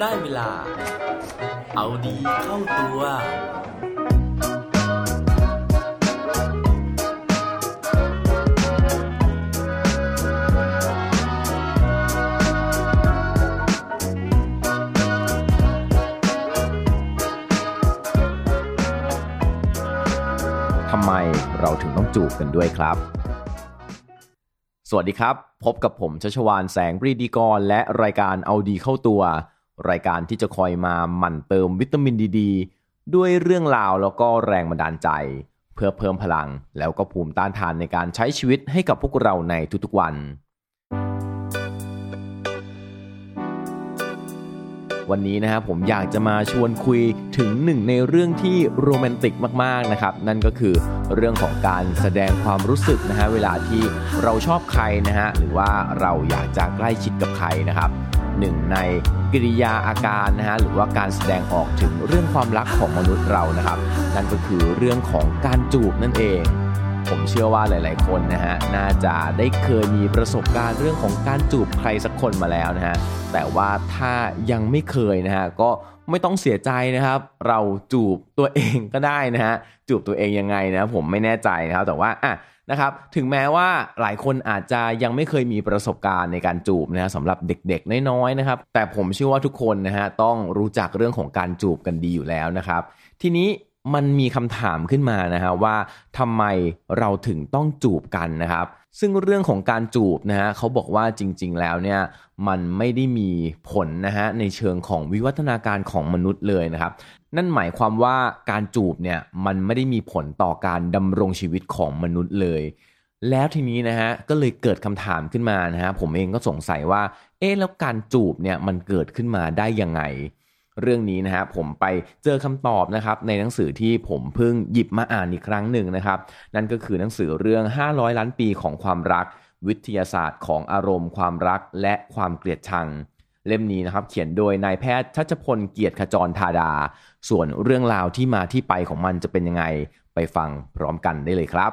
ได้เวลา เอาดีเข้าตัว ทำไมเราถึงต้องจูบกันด้วยครับ สวัสดีครับ พบกับผมชัชวานแสงปรีดีกร และรายการเอาดีเข้าตัว รายการที่จะคอยมาหมั่นเติมวิตามินดีดด้วยเรื่องราวแล้วก็แรงบันดาลใจ เพื่อเพิ่มพลังแล้วก็ภูมิต้านทานในการใช้ชีวิตให้กับพวกเราในทุกๆวัน วันนี้นะครับผมอยากจะมาชวนคุยถึงหนึ่งในเรื่องที่โรแมนติกมากๆนะครับ นั่นก็คือเรื่องของการแสดงความรู้สึกนะฮะเวลาที่เราชอบใครนะฮะหรือว่าเราอยากจะใกล้ชิดกับใครนะครับ หนึ่งในกิริยาอาการนะฮะหรือว่าการแสดงออกถึงเรื่องความรักของมนุษย์เรานะครับ นั่นก็คือเรื่องของการจูบนั่นเอง ผมเชื่อว่าหลาย ๆ คนนะฮะน่าจะได้เคยมีประสบการณ์เรื่องของการจูบใครสักคนมาแล้วนะฮะแต่ว่าถ้ายังไม่เคยนะฮะก็ไม่ต้องเสียใจนะครับ เราจูบตัวเองก็ได้นะฮะจูบตัวเองยังไงนะผมไม่แน่ใจนะครับแต่ว่าอะ นะครับถึงแม้ว่าหลายคนอาจจะยังไม่เคยมีประสบการณ์ในการจูบนะฮะสำหรับเด็กๆ น้อยๆนะครับแต่ผมเชื่อว่าทุกคนนะฮะต้องรู้จักเรื่องของการจูบกันดีอยู่แล้วนะครับ ทีนี้มันมีคำถามขึ้นมานะฮะว่าทำไมเราถึงต้องจูบกันนะครับ ซึ่งเรื่องของการจูบนะฮะเขาบอกว่าจริง ๆ แล้วเนี่ยมันไม่ได้มีผลนะฮะในเชิงของวิวัฒนาการของมนุษย์เลยนะครับ นั่นหมายความว่าการจูบเนี่ยมันไม่ได้มีผลต่อการดำรงชีวิตของมนุษย์เลย แล้วทีนี้นะฮะก็เลยเกิดคำถามขึ้นมานะฮะผมเองก็สงสัยว่า เอ๊ะแล้วการจูบเนี่ยมันเกิดขึ้นมาได้ยังไง เรื่องนี้นะฮะผมไปเจอคำตอบนะครับในหนังสือที่ผมเพิ่งหยิบมาอ่านอีกครั้งหนึ่งนะครับ นั่นก็คือหนังสือเรื่อง 500 ล้านปีของความรัก วิทยาศาสตร์ของอารมณ์ความรักและความเกลียดชัง เล่มนี้นะครับเขียนโดยนายแพทย์ชัชพลเกียรติขจรธาดา ส่วนเรื่องราวที่มาที่ไปของมันจะเป็นยังไงไปฟังพร้อมกันได้เลยครับ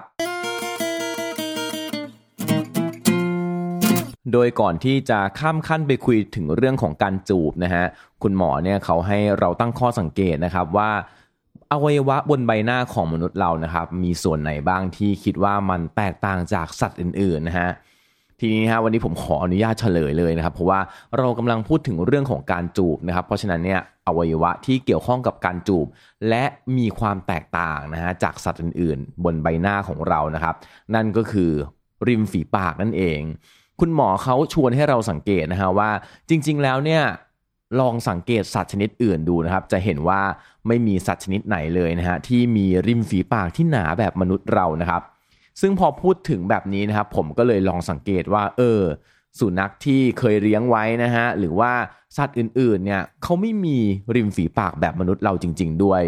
โดยก่อนที่จะข้ามขั้นไปคุยถึงเรื่องของการจูบนะฮะคุณหมอเนี่ยเขาให้เราตั้งข้อสังเกตนะครับว่าอวัยวะบนใบหน้าของมนุษย์เรานะครับ มีส่วนไหนบ้างที่คิดว่ามันแตกต่างจากสัตว์อื่นๆนะฮะ ทีนี้ฮะวันนี้ผมขออนุญาตเฉลยเลยนะครับ เพราะว่าเรากำลังพูดถึงเรื่องของการจูบนะครับ เพราะฉะนั้นเนี่ยอวัยวะที่เกี่ยวข้องกับการจูบ และมีความแตกต่างนะฮะจากสัตว์อื่น ๆ บนใบหน้าของเรานะครับ นั่นก็คือริมฝีปากนั่นเอง คุณหมอเขาชวนให้เราสังเกตนะฮะว่า จริง ๆ แล้วเนี่ยลองสังเกตสัตว์ชนิดอื่นดูนะครับ จะเห็นว่าไม่มีสัตว์ชนิดไหนเลยนะฮะที่มีริมฝีปากที่หนาแบบมนุษย์เรานะครับ ซึ่งพอพูดถึงแบบนี้นะครับ ผมก็เลยลองสังเกตว่า เออ สุนัขที่เคยเลี้ยงไว้นะฮะ หรือว่าสัตว์อื่นๆ เนี่ยเขาไม่มีริมฝีปากแบบมนุษย์เราจริง ๆ ด้วย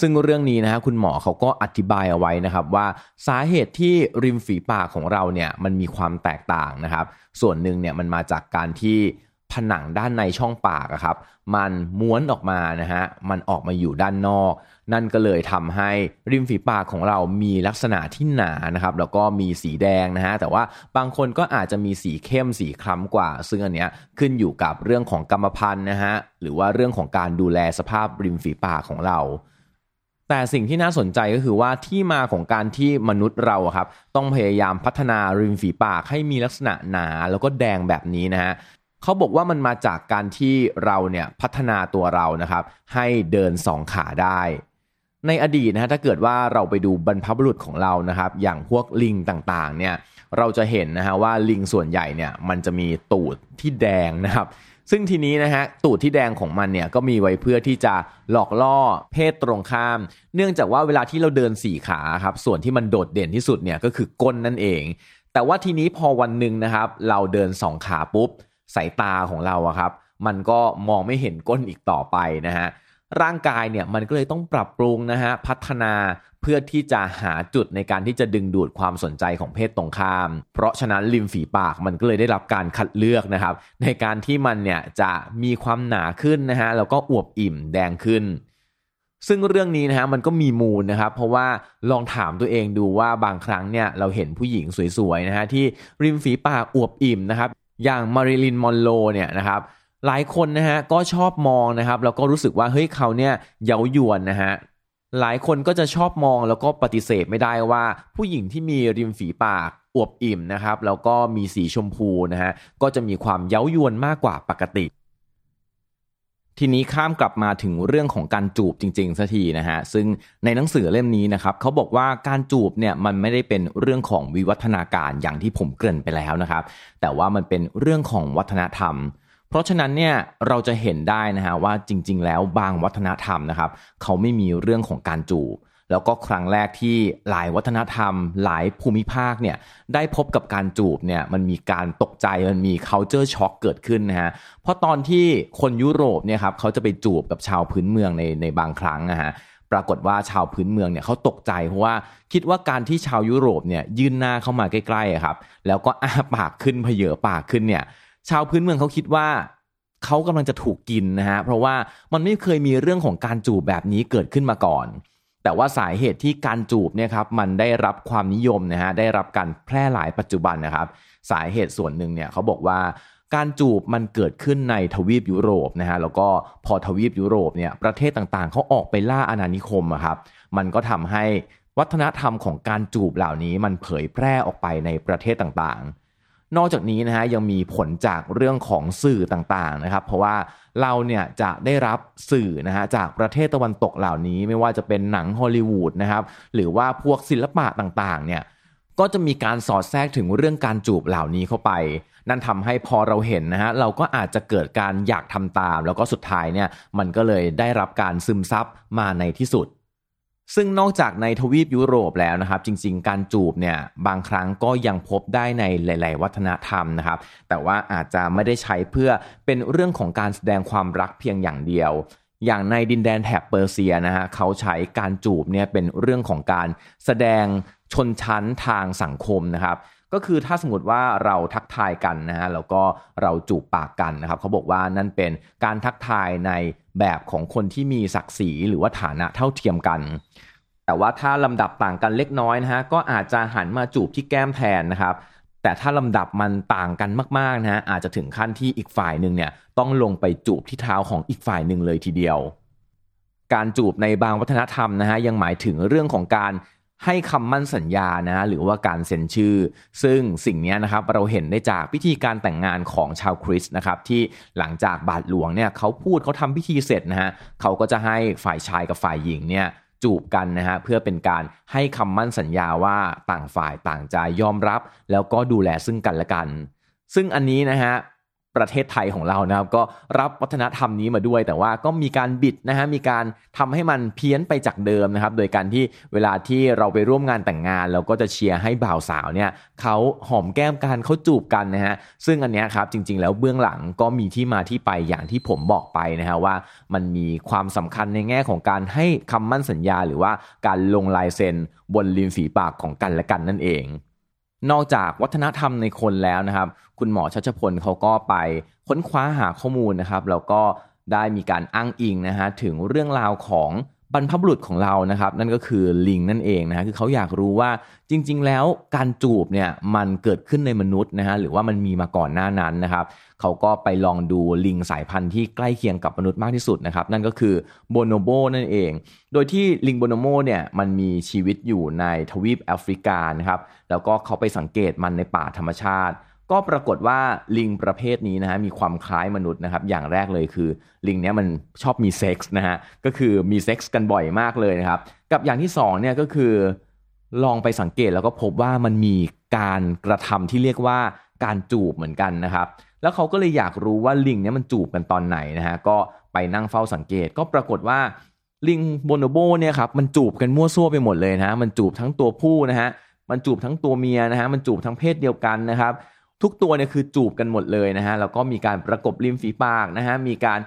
ซึ่งเรื่องนี้นะฮะคุณหมอเขาก็อธิบายเอาไว้นะครับ ว่าสาเหตุที่ริมฝีปากของเราเนี่ยมันมีความแตกต่างนะครับ ส่วนหนึ่งเนี่ยมันมาจากการที่ ผนังด้านในช่องปากอะครับ มันม้วนออกมานะฮะมันออกมาอยู่ด้านนอก นั่นก็เลยทำให้ริมฝีปากของเรามีลักษณะที่หนานะครับ แล้วก็มีสีแดงนะฮะแต่ว่าบางคนก็อาจจะมีสีเข้มสีคล้ำกว่า ซึ่งอันเนี้ยขึ้นอยู่กับเรื่องของกรรมพันธุ์นะฮะหรือว่าเรื่องของการดูแลสภาพริมฝีปากของเราแต่สิ่งที่น่าสนใจก็คือว่าที่มาของการที่มนุษย์เราครับต้องพยายามพัฒนาริมฝีปากให้มีลักษณะหนาแล้วก็แดงแบบนี้นะฮะ เขาบอกว่ามันมาจากการที่เราเนี่ยพัฒนาตัวเรานะครับ ให้เดินสองขาได้ ในอดีตนะฮะถ้าเกิดว่าเราไปดูบรรพบุรุษของเรานะครับ อย่างพวกลิงต่างๆเนี่ยเราจะเห็นนะฮะว่าลิงส่วนใหญ่เนี่ยมันจะมีตูดที่แดงนะครับ ซึ่งทีนี้นะฮะตูดที่แดงของมันเนี่ยก็มีไว้เพื่อที่จะหลอกล่อเพศตรงข้าม เนื่องจากว่าเวลาที่เราเดินสี่ขาครับส่วนที่มันโดดเด่นที่สุดเนี่ยก็คือก้นนั่นเอง แต่ว่าทีนี้พอวันหนึ่งนะครับ เราเดินสองขาปุ๊บ สายตาของเราอะครับ มันก็มองไม่เห็นก้นอีกต่อไปนะฮะร่างกายเนี่ยมันก็เลยต้องปรับปรุงนะฮะพัฒนาเพื่อที่จะหาจุดในการที่จะดึงดูดความสนใจของเพศตรงข้าม เพราะฉะนั้นริมฝีปากมันก็เลยได้รับการคัดเลือกนะครับ ในการที่มันเนี่ยจะมีความหนาขึ้นนะฮะแล้วก็อวบอิ่มแดงขึ้น ซึ่งเรื่องนี้นะฮะมันก็มีมูลนะครับ เพราะว่าลองถามตัวเองดูว่าบางครั้งเนี่ยเราเห็นผู้หญิงสวยๆนะฮะที่ริมฝีปากอวบอิ่มนะครับ อย่างมาริลินมอนโรเนี่ยนะครับหลายคนนะฮะก็ชอบมองนะครับแล้วก็รู้สึกว่าเฮ้ยเขาเนี่ยเย้ายวนนะฮะหลายคนก็จะชอบมองแล้วก็ปฏิเสธไม่ได้ว่า ผู้หญิงที่มีริมฝีปากอวบอิ่มนะครับแล้วก็มีสีชมพูนะฮะก็จะมีความเย้ายวนมากกว่าปกติ ทีนี้ข้ามกลับมาถึงเรื่องของการจูบจริงๆสัทีนะฮะซึ่งในหนังสือเล่มนี้นะครับเขาบอกว่าการจูบเนี่ยมันไม่ได้เป็นเรื่องของวิวัฒนาการอย่างที่ผมเกริ่นไปแล้วนะครับ แต่ว่ามันเป็นเรื่องของวัฒนธรรม เพราะฉะนั้นเนี่ยเราจะเห็นได้นะฮะว่าจริง ๆ แล้วบางวัฒนธรรมนะครับเขาไม่มีเรื่องของการจูบ แล้วก็ครั้งแรกที่หลายวัฒนธรรม หลายภูมิภาคเนี่ยได้พบกับการจูบเนี่ยมันมีการตกใจมันมี culture shock เกิดขึ้นนะฮะเพราะตอนที่คนยุโรปเนี่ยครับเขาจะไปจูบกับชาวพื้นเมืองในในบางครั้งนะฮะปรากฏว่าชาวพื้นเมืองเนี่ยเขาตกใจเพราะว่าคิดว่าการที่ชาวยุโรปเนี่ยยื่นหน้าเข้ามาใกล้ๆครับแล้วก็อ้าปากขึ้นเพเยอปากขึ้นเนี่ยชาวพื้นเมืองเขาคิดว่าเขากำลังจะถูกกินนะฮะเพราะว่ามันไม่เคยมีเรื่องของการจูบแบบนี้เกิดขึ้นมาก่อน แต่ว่าสาเหตุที่การจูบเนี่ยครับมันได้รับความนิยมนะฮะได้รับการแพร่หลายปัจจุบันนะครับ สาเหตุส่วนหนึ่งเนี่ยเขาบอกว่าการจูบมันเกิดขึ้นในทวีปยุโรปนะฮะแล้วก็พอทวีปยุโรปเนี่ยประเทศต่างๆเขาออกไปล่าอาณานิคมอะครับมันก็ทำให้วัฒนธรรมของการจูบเหล่านี้มันเผยแพร่ออกไปในประเทศต่างๆ นอกจากนี้นะฮะยังมีผลจากเรื่องของสื่อต่างๆนะครับ เพราะว่าเราเนี่ยจะได้รับสื่อนะฮะจากประเทศตะวันตกเหล่านี้ ไม่ว่าจะเป็นหนังฮอลลีวูดนะครับหรือว่าพวกศิลปะต่างๆเนี่ยก็จะมีการสอดแทรกถึงเรื่องการจูบเหล่านี้เข้าไป นั่นทำให้พอเราเห็นนะฮะเราก็อาจจะเกิดการอยากทำตาม แล้วก็สุดท้ายเนี่ยมันก็เลยได้รับการซึมซับมาในที่สุด ซึ่งนอกจากในทวีปยุโรปแล้วนะครับ จริงๆ การจูบเนี่ยบางครั้งก็ยังพบได้ในหลาย ๆ วัฒนธรรมนะครับ แต่ว่าอาจจะไม่ได้ใช้เพื่อเป็นเรื่องของการแสดงความรักเพียงอย่างเดียว อย่างในดินแดนแถบเปอร์เซียนะฮะเขาใช้การจูบเนี่ยเป็นเรื่องของการแสดงชนชั้นทางสังคมนะครับ ก็คือถ้าสมมติว่าเราทักทายกันนะฮะแล้วก็เราจูบปากกันนะครับเขาบอกว่านั่นเป็นการทักทายในแบบของคนที่มีศักดิ์ศรีหรือว่าฐานะเท่าเทียมกัน แต่ว่าถ้าลำดับต่างกันเล็กน้อยนะฮะก็อาจจะหันมาจูบที่แก้มแทนนะครับแต่ถ้าลำดับมันต่างกันมากๆนะฮะอาจจะถึงขั้นที่อีกฝ่ายหนึ่งเนี่ยต้องลงไปจูบที่เท้าของอีกฝ่ายหนึ่งเลยทีเดียว การจูบในบางวัฒนธรรมนะฮะยังหมายถึงเรื่องของการ ให้คำมั่นสัญญานะหรือว่าการเซ็นชื่อ ซึ่งสิ่งนี้นะครับเราเห็นได้จากพิธีการแต่งงานของชาวคริสต์นะครับที่หลังจากบาทหลวงเนี่ยเขาพูดเขาทำพิธีเสร็จนะฮะเขาก็จะให้ฝ่ายชายกับฝ่ายหญิงเนี่ยจูบกันนะฮะเพื่อเป็นการให้คำมั่นสัญญาว่าต่างฝ่ายต่างใจยอมรับ แล้วก็ดูแลซึ่งกันและกัน ซึ่งอันนี้นะฮะ ประเทศไทยของเรานะครับ ก็รับวัฒนธรรมนี้มาด้วย แต่ว่าก็มีการบิดนะฮะมีการทำให้มันเพี้ยนไปจากเดิมนะครับ โดยการที่เวลาที่เราไปร่วมงานแต่งงาน เราก็จะเชียร์ให้บ่าวสาวเนี่ยเขาหอมแก้มกันเขาจูบกันนะฮะซึ่งอันนี้ครับจริง ๆ แล้วเบื้องหลังก็มีที่มาที่ไปอย่างที่ผมบอกไปนะฮะว่ามันมีความสำคัญในแง่ของการให้คำมั่นสัญญา หรือว่าการลงลายเซ็นบนริมฝีปากของกันและกันนั่นเอง นอกจากวัฒนธรรมในคนแล้วนะครับ คุณหมอชัชพลเขาก็ไปค้นคว้าหาข้อมูลนะครับ แล้วก็ได้มีการอ้างอิงนะฮะถึงเรื่องราวของ บรรพบุรุษของเรานะครับ นั่นก็คือลิงนั่นเองนะฮะคือเขาอยากรู้ว่าจริง ๆ แล้วการจูบเนี่ยมันเกิดขึ้นในมนุษย์นะฮะหรือว่ามันมีมาก่อนหน้านั้นนะครับเขาก็ไปลองดูลิงสายพันธุ์ที่ใกล้เคียงกับมนุษย์มากที่สุดนะครับ นั่นก็คือโบโนโบนั่นเอง โดยที่ลิงโบโนโบเนี่ยมันมีชีวิตอยู่ในทวีปแอฟริกานะครับแล้วก็เขาไปสังเกตมันในป่าธรรมชาติ ก็ปรากฏว่าลิงประเภทนี้นะฮะมีความคล้ายมนุษย์นะครับ อย่างแรกเลยคือลิงเนี้ยมันชอบมีเซ็กส์นะฮะก็คือมีเซ็กส์กันบ่อยมากเลยนะครับ กับอย่างที่สองเนี่ยก็คือลองไปสังเกตแล้วก็พบว่ามันมีการกระทำที่เรียกว่าการจูบเหมือนกันนะครับ แล้วเขาก็เลยอยากรู้ว่าลิงเนี้ยมันจูบกันตอนไหนนะฮะก็ไปนั่งเฝ้าสังเกตก็ปรากฏว่าลิงโบโนโบเนี่ยครับมันจูบกันมั่วซั่วไปหมดเลยนะฮะมันจูบทั้งตัวผู้นะฮะมันจูบทั้งตัวเมียนะฮะมันจูบทั้งเพศเดียวกันนะครับ ทุกตัวเนี่ยคือจูบกันหมดเลยนะฮะแล้วก็มีการประกบริมฝีปากนะฮะมีการ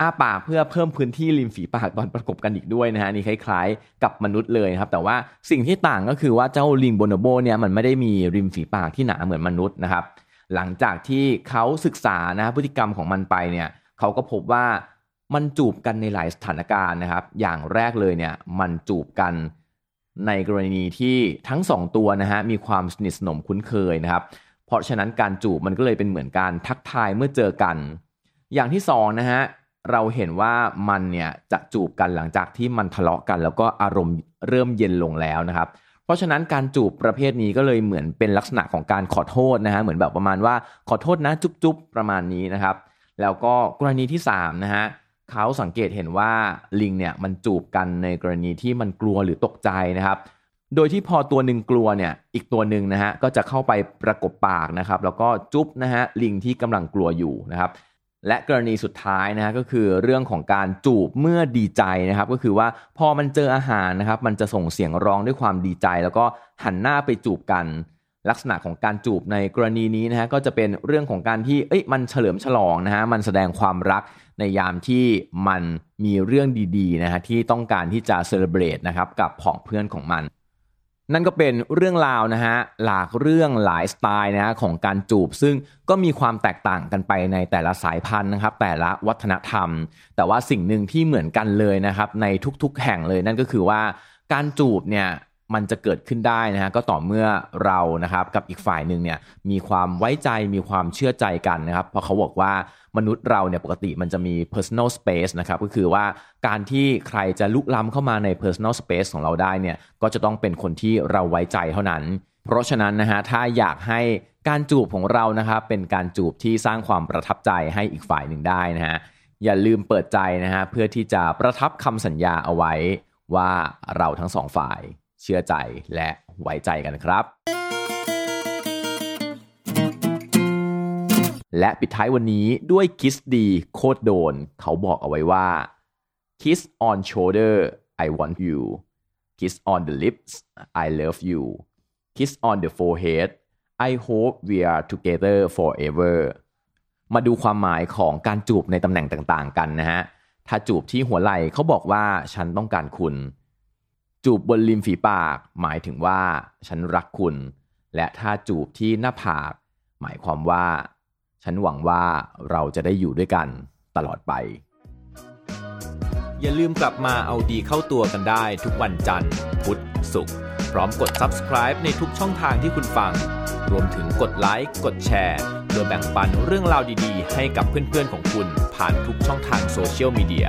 อ้าปากเพื่อเพิ่มพื้นที่ริมฝีปากตอนประกบกันอีกด้วยนะฮะนี่คล้ายๆ กับมนุษย์เลยครับแต่ว่าสิ่งที่ต่างก็คือว่าเจ้าลิงโบโนโบเนี่ยมันไม่ได้มีริมฝีปากที่หนาเหมือนมนุษย์นะครับหลังจากที่เขาศึกษานะพฤติกรรมของมันไปเนี่ยเขาก็พบว่ามันจูบกันในหลายสถานการณ์นะครับ อย่างแรกเลยเนี่ยมันจูบกันในกรณีที่ทั้งสองตัวนะฮะมีความสนิทสนมคุ้นเคยนะครับ เพราะฉะนั้นการจูบมันก็เลยเป็นเหมือนการทักทายเมื่อเจอกัน อย่างที่สองนะฮะเราเห็นว่ามันเนี่ยจะจูบกันหลังจากที่มันทะเลาะกัน แล้วก็อารมณ์เริ่มเย็นลงแล้วนะครับ เพราะฉะนั้นการจูบประเภทนี้ก็เลยเหมือนเป็นลักษณะของการขอโทษนะฮะเหมือนแบบประมาณว่าขอโทษนะจุ๊บๆประมาณนี้นะครับ แล้วก็กรณีที่3นะฮะเขาสังเกตเห็นว่าลิงเนี่ยมันจูบกันในกรณีที่มันกลัวหรือตกใจนะครับ โดยที่พอตัวหนึ่งกลัวเนี่ย อีกตัวหนึ่งนะฮะก็จะเข้าไปประกบปากนะครับ แล้วก็จุ๊บนะฮะลิงที่กำลังกลัวอยู่นะครับ และกรณีสุดท้ายนะฮะก็คือเรื่องของการจูบเมื่อดีใจนะครับ ก็คือว่าพอมันเจออาหารนะครับ มันจะส่งเสียงร้องด้วยความดีใจ แล้วก็หันหน้าไปจูบกัน ลักษณะของการจูบในกรณีนี้นะฮะก็จะเป็นเรื่องของการที่เอ้ยมันเฉลิมฉลองนะฮะมันแสดงความรักในยามที่มันมีเรื่องดีๆนะฮะที่ต้องการที่จะเซเลบรตนะครับกับผองเพื่อนของมัน นั่นก็เป็นเรื่องราวนะฮะหลากเรื่องหลายสไตล์นะฮะของการจูบ ซึ่งก็มีความแตกต่างกันไปในแต่ละสายพันธุ์นะครับ แต่ละวัฒนธรรม แต่ว่าสิ่งหนึ่งที่เหมือนกันเลยนะครับ ในทุกๆแห่งเลยนั่นก็คือว่าการจูบเนี่ย มันจะเกิดขึ้นได้นะฮะก็ต่อเมื่อเรานะครับกับอีกฝ่ายหนึ่งเนี่ยมีความไว้ใจมีความเชื่อใจกันนะครับเพราะเขาบอกว่ามนุษย์เราเนี่ยปกติมันจะมี personal space นะครับก็คือว่าการที่ใครจะลุกล้ำเข้ามาใน personal space ของเราได้เนี่ยก็จะต้องเป็นคนที่เราไว้ใจเท่านั้น เพราะฉะนั้นนะฮะถ้าอยากให้การจูบของเรานะครับเป็นการจูบที่สร้างความประทับใจให้อีกฝ่ายหนึ่งได้นะฮะอย่าลืมเปิดใจนะฮะเพื่อที่จะประทับคำสัญญาเอาไว้ว่าเราทั้งสองฝ่าย เชื่อใจและไว้ใจกันครับ และปิดท้ายวันนี้ด้วยคิสดีโคตรโดน เขาบอกเอาไว้ว่า kiss on shoulder I want you kiss on the lips I love you kiss on the forehead I hope we are together forever มาดูความหมายของการจูบในตำแหน่งต่างๆ กันนะฮะ ถ้าจูบที่หัวไหล่เขาบอกว่าฉันต้องการคุณ จูบบนริมฝีปาก หมายถึงว่าฉันรักคุณ และถ้าจูบที่หน้าผาก หมายความว่า ฉันหวังว่าเราจะได้อยู่ด้วยกันตลอดไป อย่าลืมกลับมาเอาดีเข้าตัวกันได้ทุกวันจันทร์ พุธศุกร์พร้อมกด subscribe ในทุกช่องทางที่คุณฟัง รวมถึงกดไลค์กดแชร์เพื่อแบ่งปันเรื่องราวดีๆ ให้กับเพื่อนๆของคุณผ่านทุกช่องทางโซเชียลมีเดีย